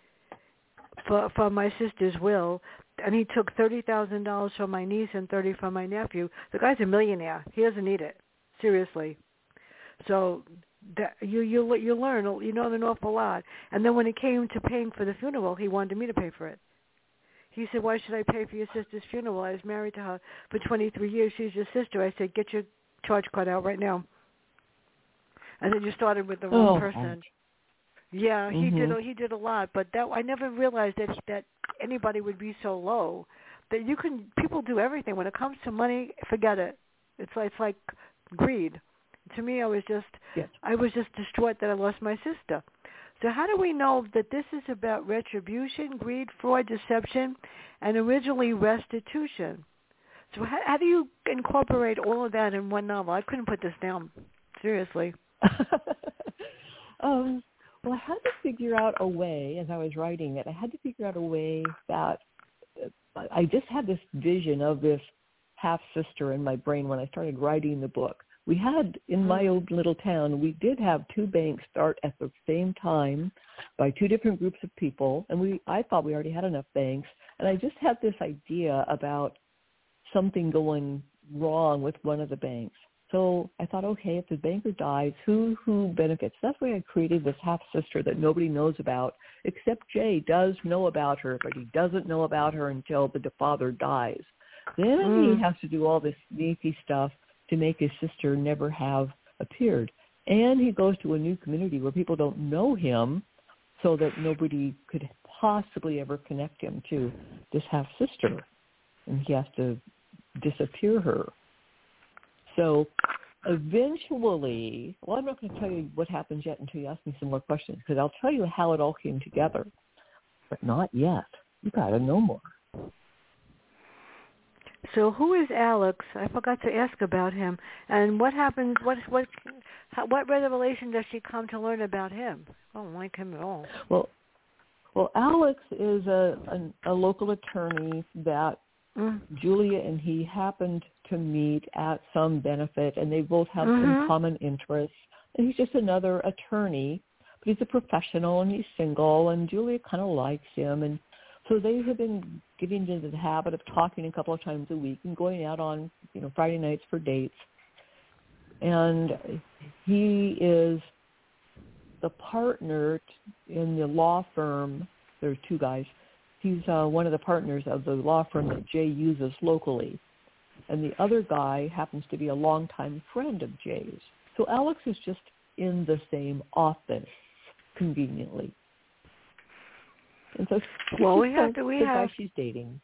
A: for, for my sister's will and he took thirty thousand dollars from my niece and thirty from my nephew. The guy's a millionaire. He doesn't need it. Seriously. So that you you you learn you know an awful lot. And then when it came to paying for the funeral, he wanted me to pay for it. He said, "Why should I pay for your sister's funeral? I was married to her for 23 years. She's your sister." I said, "Get your charge card out right now." And then you started with the wrong
C: oh,
A: person. Yeah, he
C: mm-hmm.
A: did. He did a lot, but that I never realized that that anybody would be so low that you can. People do everything when it comes to money. Forget it. It's like it's like greed. To me, I was just
C: yes.
A: I was just distraught that I lost my sister. So how do we know that this is about retribution, greed, fraud, deception, and originally restitution? So how, how do you incorporate all of that in one novel? I couldn't put this down. Seriously.
C: um, well, I had to figure out a way, as I was writing it, I had to figure out a way that I just had this vision of this half sister in my brain when I started writing the book. We had in my
A: Mm-hmm.
C: old little town, we did have two banks start at the same time by two different groups of people, and we I thought we already had enough banks, and I just had this idea about something going wrong with one of the banks. So I thought, okay, if the banker dies, who who benefits? That's why I created this half sister that nobody knows about, except Jay does know about her, but he doesn't know about her until the father dies. Then
A: Mm.
C: he has to do all this sneaky stuff to make his sister never have appeared. And he goes to a new community where people don't know him, so that nobody could possibly ever connect him to this half sister, and he has to disappear her. So eventually, well, I'm not going to tell you what happens yet until you ask me some more questions, because I'll tell you how it all came together, but not yet. You got to know more.
A: So who is Alex? I forgot to ask about him. And what happens? What what what revelation does she come to learn about him? I don't like him at all.
C: Well, well, Alex is a a, a local attorney that
A: Mm.
C: Julia and he happened to meet at some benefit, and they both have some
A: Mhm.
C: common interests. And he's just another attorney, but he's a professional and he's single, and Julia kind of likes him, and so they have been getting into the habit of talking a couple of times a week and going out on you know Friday nights for dates. And he is the partner in the law firm. There are two guys he's uh, one of the partners of the law firm that Jay uses locally. And the other guy happens to be a longtime friend of Jay's. So Alex is just in the same office, conveniently. And so
A: Well, we have to- we have-
C: she's dating.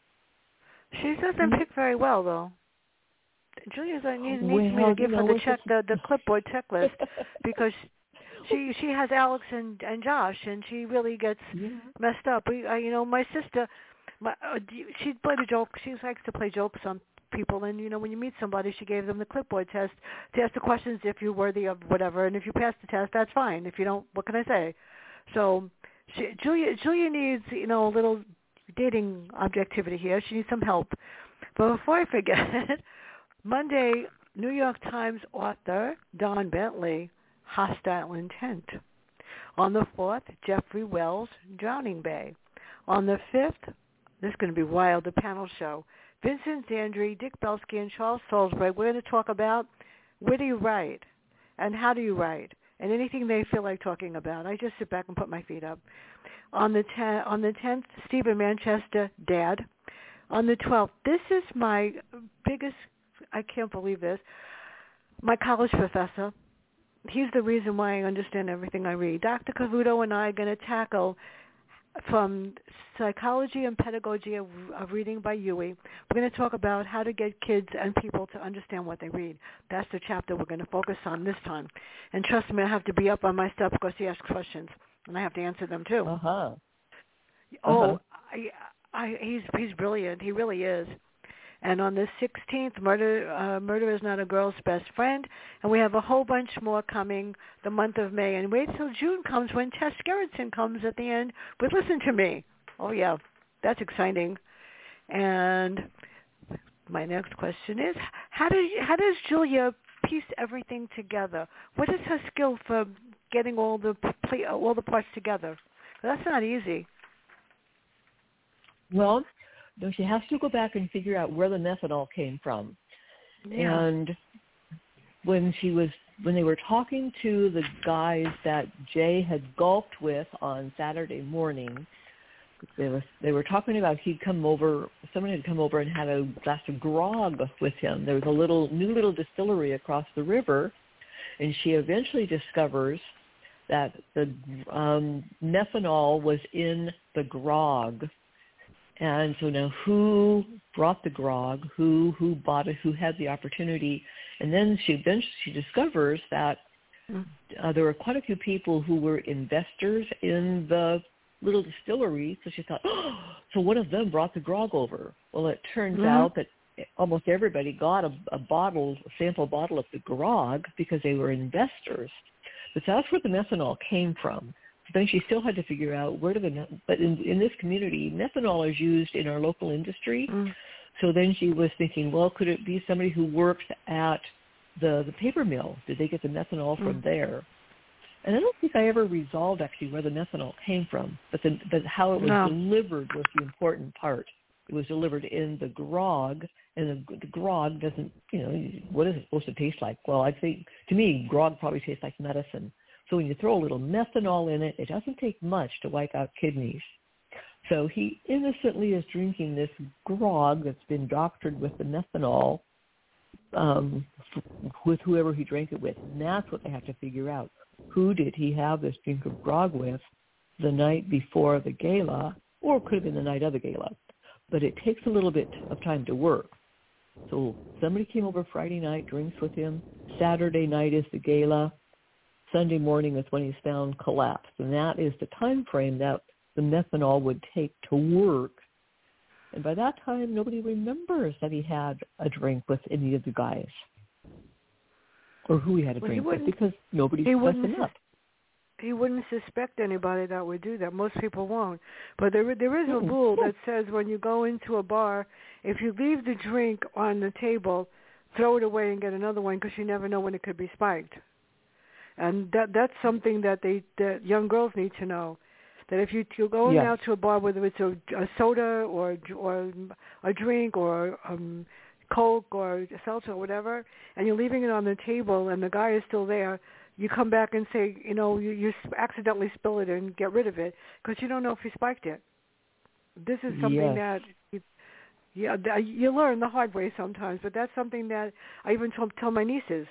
A: She doesn't pick very well though. Julia's I need, needs me to give her the check the the clipboard checklist because she she has Alex and and Josh and she really gets
C: yeah.
A: messed up. We, uh, you know, my sister, my uh, she played a joke. She likes to play jokes on people, and you know, when you meet somebody, she gave them the clipboard test to ask the questions if you're worthy of whatever, and if you pass the test, that's fine. If you don't, what can I say? So, Julia, Julia needs you know a little dating objectivity here. She needs some help. But before I forget, Monday, New York Times author Don Bentley, Hostile Intent. On the 4th, Jeffrey Wells, Drowning Bay. On the 5th, this is going to be wild, the panel show. Vincent Zandri, Dick Belsky, and Charles Salzberg. We're going to talk about where do you write and how do you write and anything they feel like talking about. I just sit back and put my feet up. On the 10th, on the 10th, Stephen Manchester, Dad. On the 12th, this is my biggest, I can't believe this, my college professor, he's the reason why I understand everything I read. Dr. Cavuto and I are going to tackle from psychology and pedagogy of, of reading by Huey. We're going to talk about how to get kids and people to understand what they read. That's the chapter we're going to focus on this time. And trust me, I have to be up on my stuff because he asks questions, and I have to answer them too.
C: Uh-huh.
A: Oh,
C: Uh-huh.
A: I, I, he's he's brilliant. He really is. And on the 16th, Murder uh, Murder is Not a Girl's Best Friend, and we have a whole bunch more coming the month of May. And wait till June comes when Tess Gerritsen comes at the end with Listen to Me. Oh yeah, that's exciting. And my next question is, how does how does Julia piece everything together? What is her skill for getting all the all the parts together? That's not easy.
C: Well, no, she has to go back and figure out where the methanol came from.
A: Yeah.
C: And when she was when they were talking to the guys that Jay had golfed with on Saturday morning, they were they were talking about he'd come over someone had come over and had a glass of grog with him. There was a little new little distillery across the river and she eventually discovers that the um methanol was in the grog and so now who brought the grog, who who bought it, who had the opportunity, and then she then she discovers that uh, there were quite a few people who were investors in the little distillery. So she thought, oh, so one of them brought the grog over. Well, it turns
A: Mhm.
C: out that almost everybody got a, a bottle, a sample bottle of the grog because they were investors. But that's where the methanol came from. Then she still had to figure out where do the but in in this community methanol is used in our local industry.
A: Mm.
C: So then she was thinking, well, could it be somebody who works at the the paper mill? Did they get the methanol from
A: Mm.
C: there? And I don't think I ever resolved actually where the methanol came from, but the, but how it was
A: No.
C: delivered was the important part. It was delivered in the grog, and the, the grog doesn't, you know, what is it supposed to taste like? Well, I think to me, grog probably tastes like medicine. So when you throw a little methanol in it, it doesn't take much to wipe out kidneys. So he innocently is drinking this grog that's been doctored with the methanol um, with whoever he drank it with. And that's what they have to figure out. Who did he have this drink of grog with the night before the gala, or could have been the night of the gala. But it takes a little bit of time to work. So somebody came over Friday night, drinks with him. Saturday night is the gala. Sunday morning is when he's found collapsed, and that is the time frame that the methanol would take to work. And by that time, nobody remembers that he had a drink with any of the guys, or who he had a
A: Well,
C: drink with, because nobody's messing up.
A: He wouldn't suspect anybody that would do that. Most people won't. But there there is a rule that says when you go into a bar, if you leave the drink on the table, throw it away and get another one because you never know when it could be spiked. And that that's something that they that young girls need to know. That if you, you're going
C: Yes.
A: out to a bar, whether it's a, a soda or or a drink or um, Coke or seltzer or whatever, and you're leaving it on the table and the guy is still there, you come back and say, you know, you, you accidentally spill it and get rid of it because you don't know if he spiked it. This is something
C: Yes.
A: that you, yeah, you learn the hard way sometimes, but that's something that I even tell, tell my nieces.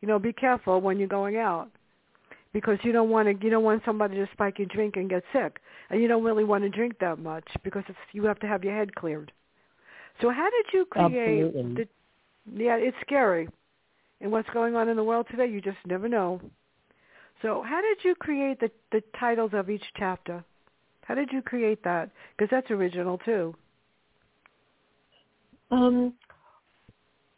A: You know, be careful when you're going out because you don't want to you don't want somebody to spike your drink and get sick, and you don't really want to drink that much because it's you have to have your head cleared. So how did you create the yeah, it's scary. And what's going on in the world today, you just never know. So how did you create the, the titles of each chapter? How did you create that? Because that's original too.
C: Um,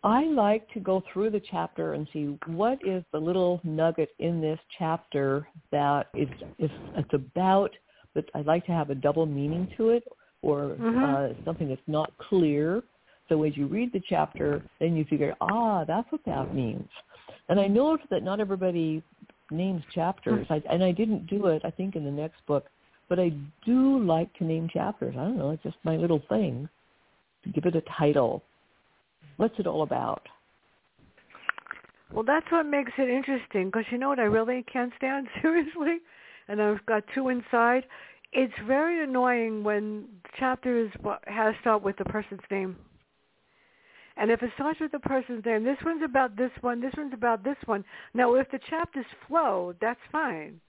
C: I like to go through the chapter and see what is the little nugget in this chapter that is is it's about. But I like to have a double meaning to it, or
A: Mhm.
C: uh, something that's not clear. So as you read the chapter, then you figure, ah, that's what that means. And I noticed that not everybody names chapters, I, and I didn't do it. I think in the next book, but I do like to name chapters. I don't know, it's just my little thing. To give it a title. What's it all about?
A: Well, that's what makes it interesting because you know what I really can't stand seriously, and I've got two inside. It's very annoying when chapters has start with the person's name. And if it starts with the person's name, this one's about this one, this one's about this one. Now, if the chapters flow, that's fine.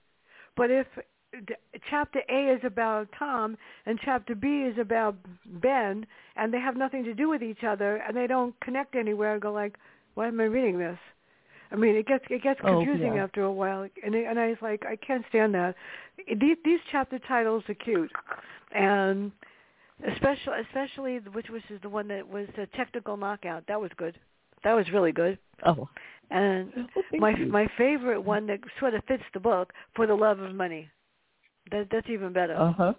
A: But if chapter A is about Tom and chapter B is about Ben, and they have nothing to do with each other, and they don't connect anywhere, I go like, why am I reading this? I mean, it gets it gets
C: Oh,
A: confusing
C: yeah.
A: after a while, and it, and I was like, I can't stand that. These these chapter titles are cute, and especially especially which which is the one that was a technical knockout. That was good. That was really good.
C: Oh,
A: And my
C: you.
A: my favorite one that sort of fits the book for the love of money. That that's even better.
C: uh-huh.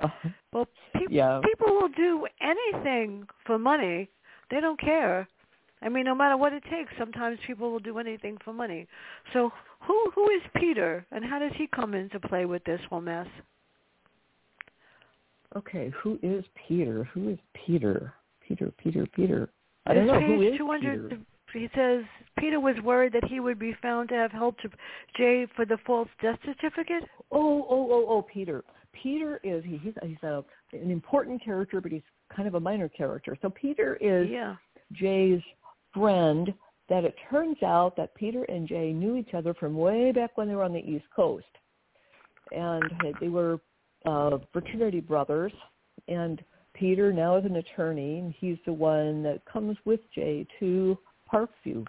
C: uh-huh.
A: well, pe-
C: Yeah.
A: people will do anything for money. They don't care. I mean, no matter what it takes, sometimes people will do anything for money. So, who who is Peter, and how does he come into play with this whole mess?
C: Okay, who is Peter? Who is Peter? Peter, Peter, Peter. I don't know who is
A: 200,
C: Peter.
A: He says Peter was worried that he would be found to have helped Jay for the false death certificate.
C: Oh, oh, oh, oh, Peter. Peter is he, he's he's a an important character, but he's kind of a minor character. So Peter is
A: Yeah.
C: Jay's friend. That it turns out that Peter and Jay knew each other from way back when they were on the East Coast, and they were uh, fraternity brothers. And Peter now is an attorney, and he's the one that comes with Jay to Parkview.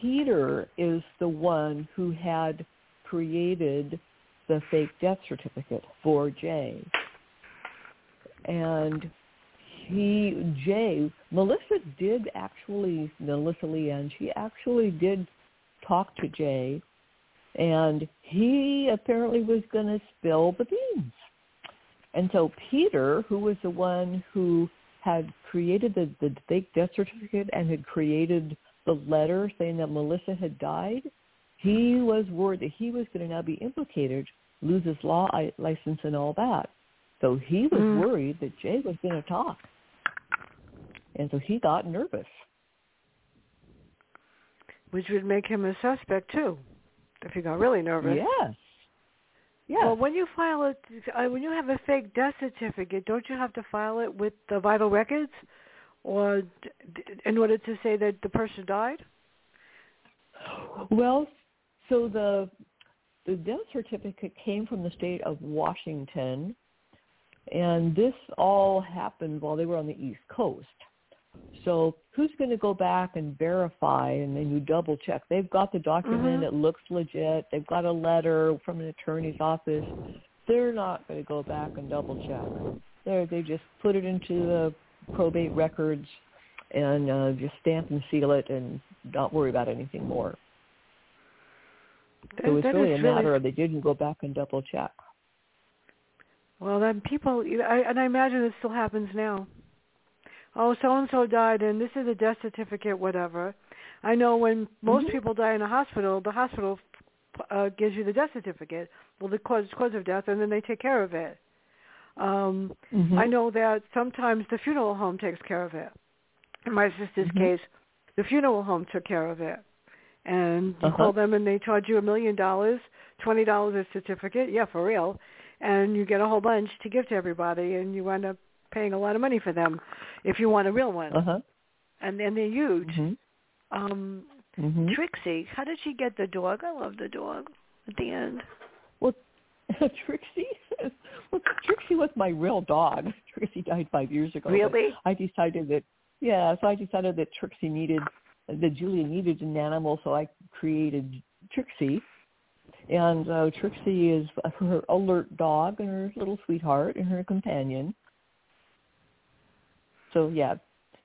C: Peter is the one who had created the fake death certificate for Jay. And he, Jay, Melissa did actually, Melissa Leanne, she actually did talk to Jay and he apparently was going to spill the beans. And so Peter, who was the one who had created the, the fake death certificate and had created the letter saying that Melissa had died, he was worried that he was going to now be implicated, lose his law license and all that. So he was mm. worried that Jay was going to talk. And so he got nervous.
A: Which would make him a suspect too, if he got really nervous.
C: Yes. Yes.
A: Well, when you file it, uh, when you have a fake death certificate, don't you have to file it with the vital records, or d- in order to say that the person died?
C: Well, so the the death certificate came from the state of Washington, and this all happened while they were on the East Coast. So who's going to go back and verify and then you double check? They've got the document.
A: Mm-hmm.
C: It looks legit. They've got a letter from an attorney's office. They're not going to go back and double check. They they just put it into the probate records and uh, just stamp and seal it and not worry about anything more.
A: That,
C: so it's really a matter
A: really...
C: of they didn't go back and double check.
A: Well, then people, I, and I imagine this still happens now. Oh, so and so died, and this is a death certificate, whatever. I know when most
C: mm-hmm.
A: people die in a hospital, the hospital uh, gives you the death certificate, well, the cause cause of death, and then they take care of it. Um,
C: mm-hmm.
A: I know that sometimes the funeral home takes care of it. In my sister's
C: mm-hmm.
A: case, the funeral home took care of it and you
C: uh-huh.
A: call them and they charge you a million dollars, twenty dollars a certificate, yeah, for real, and you get a whole bunch to give to everybody, and you end up paying a lot of money for them if you want a real one.
C: Uh-huh.
A: And then they're huge.
C: Mm-hmm.
A: Um,
C: mm-hmm.
A: Trixie, how did she get the dog? I love the dog. At the end.
C: Well, Trixie. well, Trixie was my real dog. Trixie died five years ago.
A: Really?
C: I decided that. Yeah, so I decided that Trixie needed that Julia needed an animal, so I created Trixie. And uh, Trixie is her alert dog and her little sweetheart and her companion. So yeah,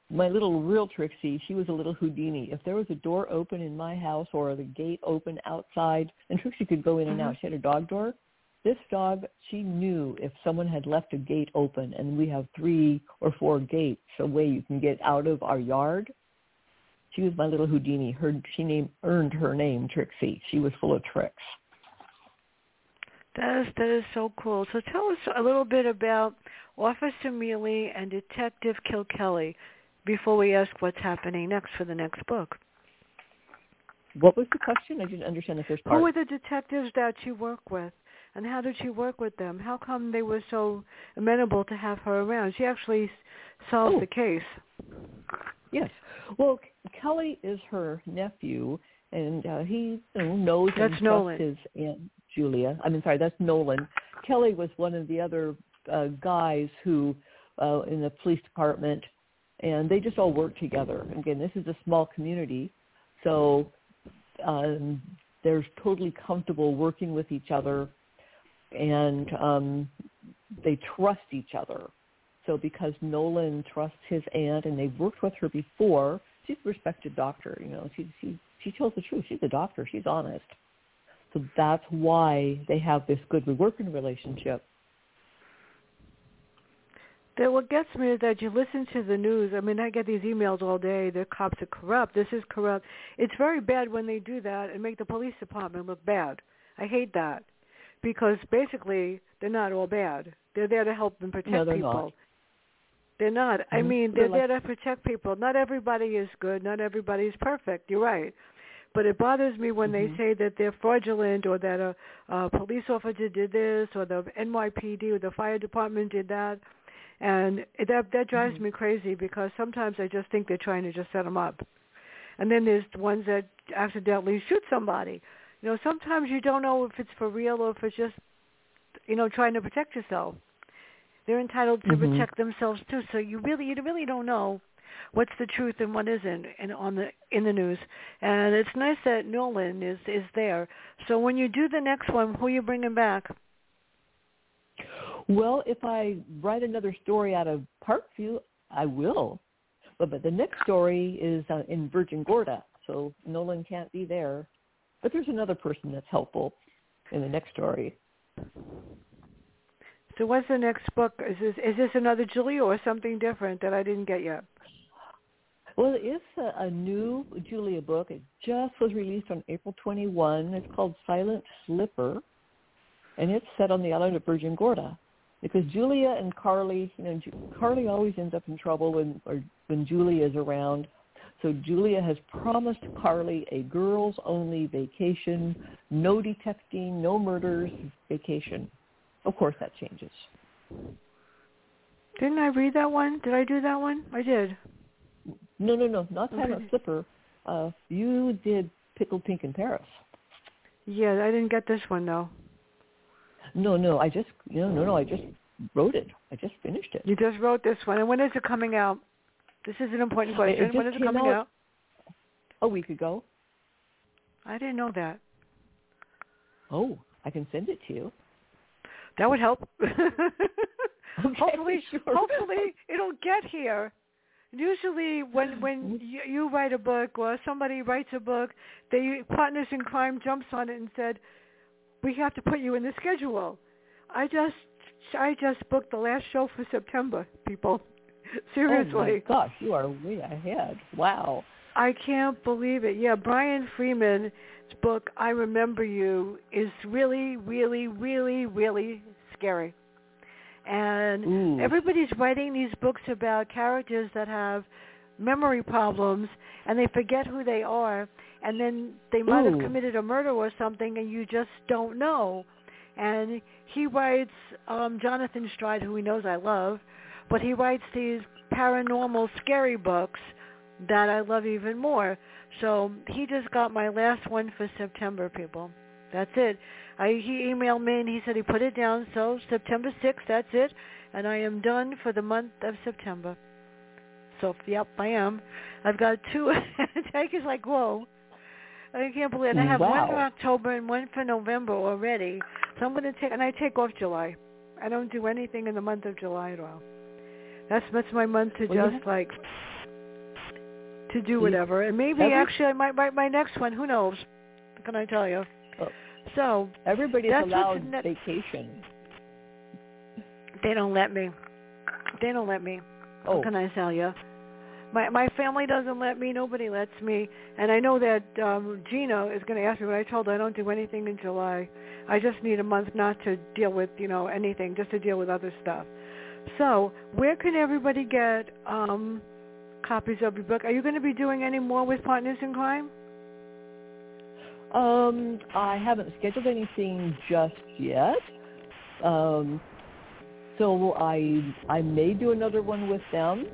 C: my little real Trixie, she was a little Houdini. If there was a door open in my house or the gate open outside, and Trixie could go in and
A: mm-hmm.
C: out. She had a dog door. This dog, she knew if someone had left a gate open, and we have three or four gates, a way you can get out of our yard she was my little Houdini. Her she named earned her name Trixie. She was full of tricks.
A: That is that is so cool. So tell us a little bit about Officer Mealy and Detective Kilkelly before we ask what's happening next for the next book.
C: What was the question? I didn't understand the first part.
A: Who were the detectives that you work with? And how did you work with them? How come they were so amenable to have her around? She actually solved
C: oh.
A: the case.
C: Yes. Well, Kelly is her nephew, and uh, he you know, knows
A: that's
C: and
A: Nolan.
C: his aunt Julia. I mean, sorry, that's Nolan. Kelly was one of the other uh, guys who uh, in the police department, and they just all work together. Again, this is a small community, so um, they're totally comfortable working with each other, and um, they trust each other. So because Nolan trusts his aunt and they've worked with her before, she's a respected doctor. You know, she she she tells the truth. She's a doctor. She's honest. So that's why they have this good working relationship.
A: That what gets me is that you listen to the news. I mean, I get these emails all day. The cops are corrupt. This is corrupt. It's very bad when they do that and make the police department look bad. I hate that because basically they're not all bad. They're there to help and protect
C: no, they're
A: people.
C: Not.
A: They're not. I
C: Mm-hmm.
A: mean, they're
C: They're
A: there to protect people. Not everybody is good. Not everybody is perfect. You're right. But it bothers me when
C: Mhm.
A: they say that they're fraudulent or that a, a police officer did this or the NYPD or the fire department did that. And that that drives
C: Mhm.
A: me crazy because sometimes I just think they're trying to just set them up. And then there's the ones that accidentally shoot somebody. You know, sometimes you don't know if it's for real or if it's just, you know, trying to protect yourself. They're entitled to
C: Mhm.
A: protect themselves too. So you really, you really don't know what's the truth and what isn't in on the in the news. And it's nice that Nolan is is there. So when you do the next one, who are you bringing back?
C: Well, if I write another story out of Parkview, I will. But but the next story is uh, in Virgin Gorda, so Nolan can't be there. But there's another person that's helpful in the next story.
A: So what's the next book? Is this is this another Julia or something different that I didn't get yet?
C: Well, it's a, a new Julia book. It just was released on April 21. It's called Silent Slipper, and it's set on the island of Virgin Gorda. Because Julia and Carly, you know, Carly always ends up in trouble when or when Julia is around. So Julia has promised Carly a girls-only vacation, no detecting, no murders vacation. Of course, that changes.
A: Didn't I read that one? Did I do that one? I did.
C: No, no, no, not Silent okay. Slipper. Uh, you did Pickled Pink in Paris.
A: Yeah, I didn't get this one though.
C: No, no, I just, you know, no, no, I just wrote it. I just finished it.
A: You just wrote this one, and when is it coming out? This is an important question. When is it coming out, out?
C: A week ago.
A: I didn't know that.
C: Oh, I can send it to you.
A: That would help.
C: okay,
A: hopefully,
C: sure.
A: hopefully it'll get here usually when when you, you write a book or somebody writes a book, they Partners in Crime jumps on it and said, "We have to put you in the schedule." I just I just booked the last show for September, people. Seriously. Oh
C: my gosh, you are way ahead. Wow.
A: I can't believe it. Yeah, Brian Freeman's book I Remember You is really really really really scary and
C: Ooh.
A: everybody's writing these books about characters that have memory problems and they forget who they are and then they might
C: Ooh.
A: have committed a murder or something and you just don't know and he writes um Jonathan Stride who he knows I love but he writes these paranormal scary books that I love even more so he just got my last one for September people that's it I, he emailed me and he said he put it down. So September 6th, that's it. And I am done for the month of September. So, yep, I am. I've got two. Jake is like, whoa. I can't believe it. I have
C: wow.
A: one for October and one for November already. So I'm going to take, and I take off July. I don't do anything in the month of July at all. That's that's my month to
C: well,
A: just like to do whatever. And maybe
C: every,
A: actually I might write my next one. Who knows? What can I tell you? So
C: everybody's allowed
A: ne-
C: vacation.
A: They don't let me. They don't let me.
C: Oh.
A: What can I tell you? My my family doesn't let me. Nobody lets me. And I know that um Gina is going to ask me, but I told her I don't do anything in July. I just need a month not to deal with you know anything, just to deal with other stuff. So where can everybody get um copies of your book? Are you going to be doing any more with Partners in Crime?
C: Um, I haven't scheduled anything just yet. Um, so I I may do another one with them.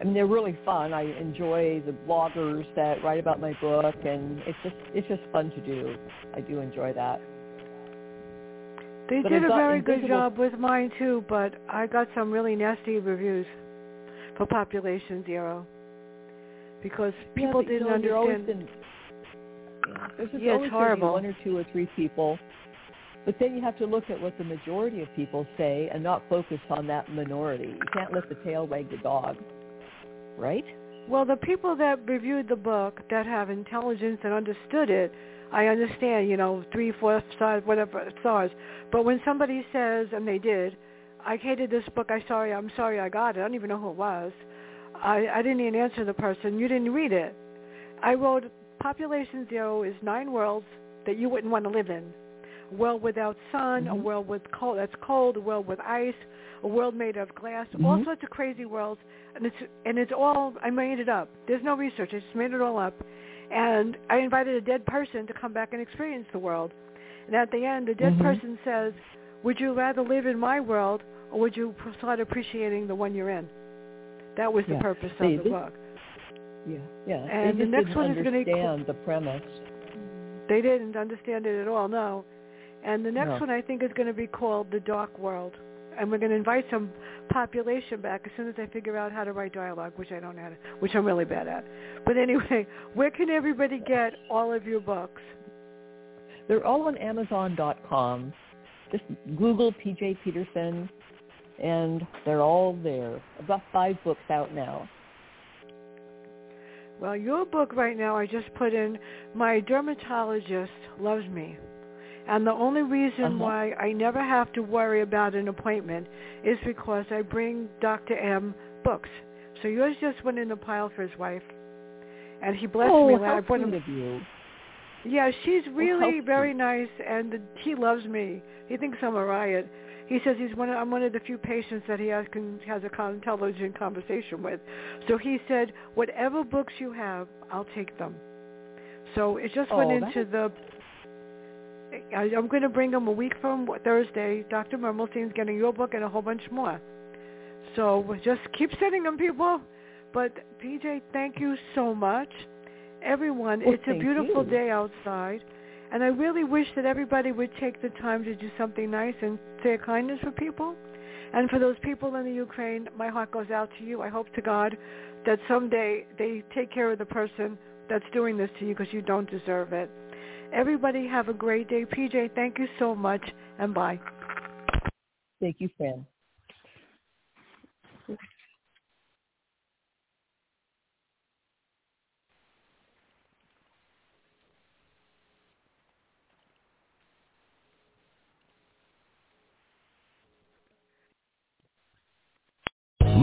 C: I mean, they're really fun. I enjoy the bloggers that write about my book, and it's just it's just fun to do. I do enjoy that.
A: They
C: but
A: did a very good job with mine too, but I got some really nasty reviews for Population Zero because people
C: yeah,
A: didn't
C: you know,
A: understand.
C: There's just
A: yeah,
C: always
A: it's horrible.
C: one or two or three people. But then you have to look at what the majority of people say and not focus on that minority. You can't let the tail wag the dog, right?
A: Well, the people that reviewed the book that have intelligence and understood it, I understand, you know, three, four stars, whatever stars. But when somebody says, and they did, I hated this book, I sorry, I'm sorry I got it. I don't even know who it was. I, I didn't even answer the person. You didn't read it. I wrote Population Zero is nine worlds that you wouldn't want to live in. A world without sun,
C: mm-hmm.
A: a world with cold that's cold, a world with ice, a world made of glass,
C: mm-hmm.
A: all sorts of crazy worlds, and it's and it's all I made it up. There's no research. I just made it all up, and I invited a dead person to come back and experience the world. And at the end, the dead
C: mm-hmm.
A: person says, "Would you rather live in my world, or would you start appreciating the one you're in?" That was the
C: yeah.
A: purpose
C: See,
A: of the
C: this,
A: book.
C: Yeah, yeah.
A: And the next one is going to
C: understand the premise.
A: They didn't understand it at all, no. And the next
C: no.
A: one I think is going to be called The Dark World. And we're going to invite some population back as soon as I figure out how to write dialogue, which I don't know how to, which I'm really bad at. But anyway, where can everybody get all of your books?
C: They're all on Amazon.com. Just Google PJ Peterson, and they're all there. About five books out now.
A: Well, your book right now, I just put in, my dermatologist loves me. And the only reason
C: Uh-huh.
A: why I never have to worry about an appointment is because I bring Dr. M books. So yours just went in the pile for his wife. And he blessed
C: oh,
A: me.
C: how
A: I brought
C: sweet
A: him
C: of you.
A: yeah, she's really very nice, and he loves me. He thinks I'm a riot. He says he's one. Of, I'm one of the few patients that he has can, has a con- intelligent conversation with. So he said, whatever books you have, I'll take them. So it just went
C: Oh, that
A: into the. I, I'm going to bring him a week from Thursday. Dr. Mermelstein's getting your book and a whole bunch more. So just keep sending them, people. But PJ, thank you so much. Everyone,
C: Well,
A: it's a beautiful
C: you.
A: day outside. And I really wish that everybody would take the time to do something nice and say kindness for people. And for those people in the Ukraine, my heart goes out to you. I hope to God that someday they take care of the person that's doing this to you because you don't deserve it. Everybody have a great day. PJ, thank you so much and bye.
C: Thank you, Fran.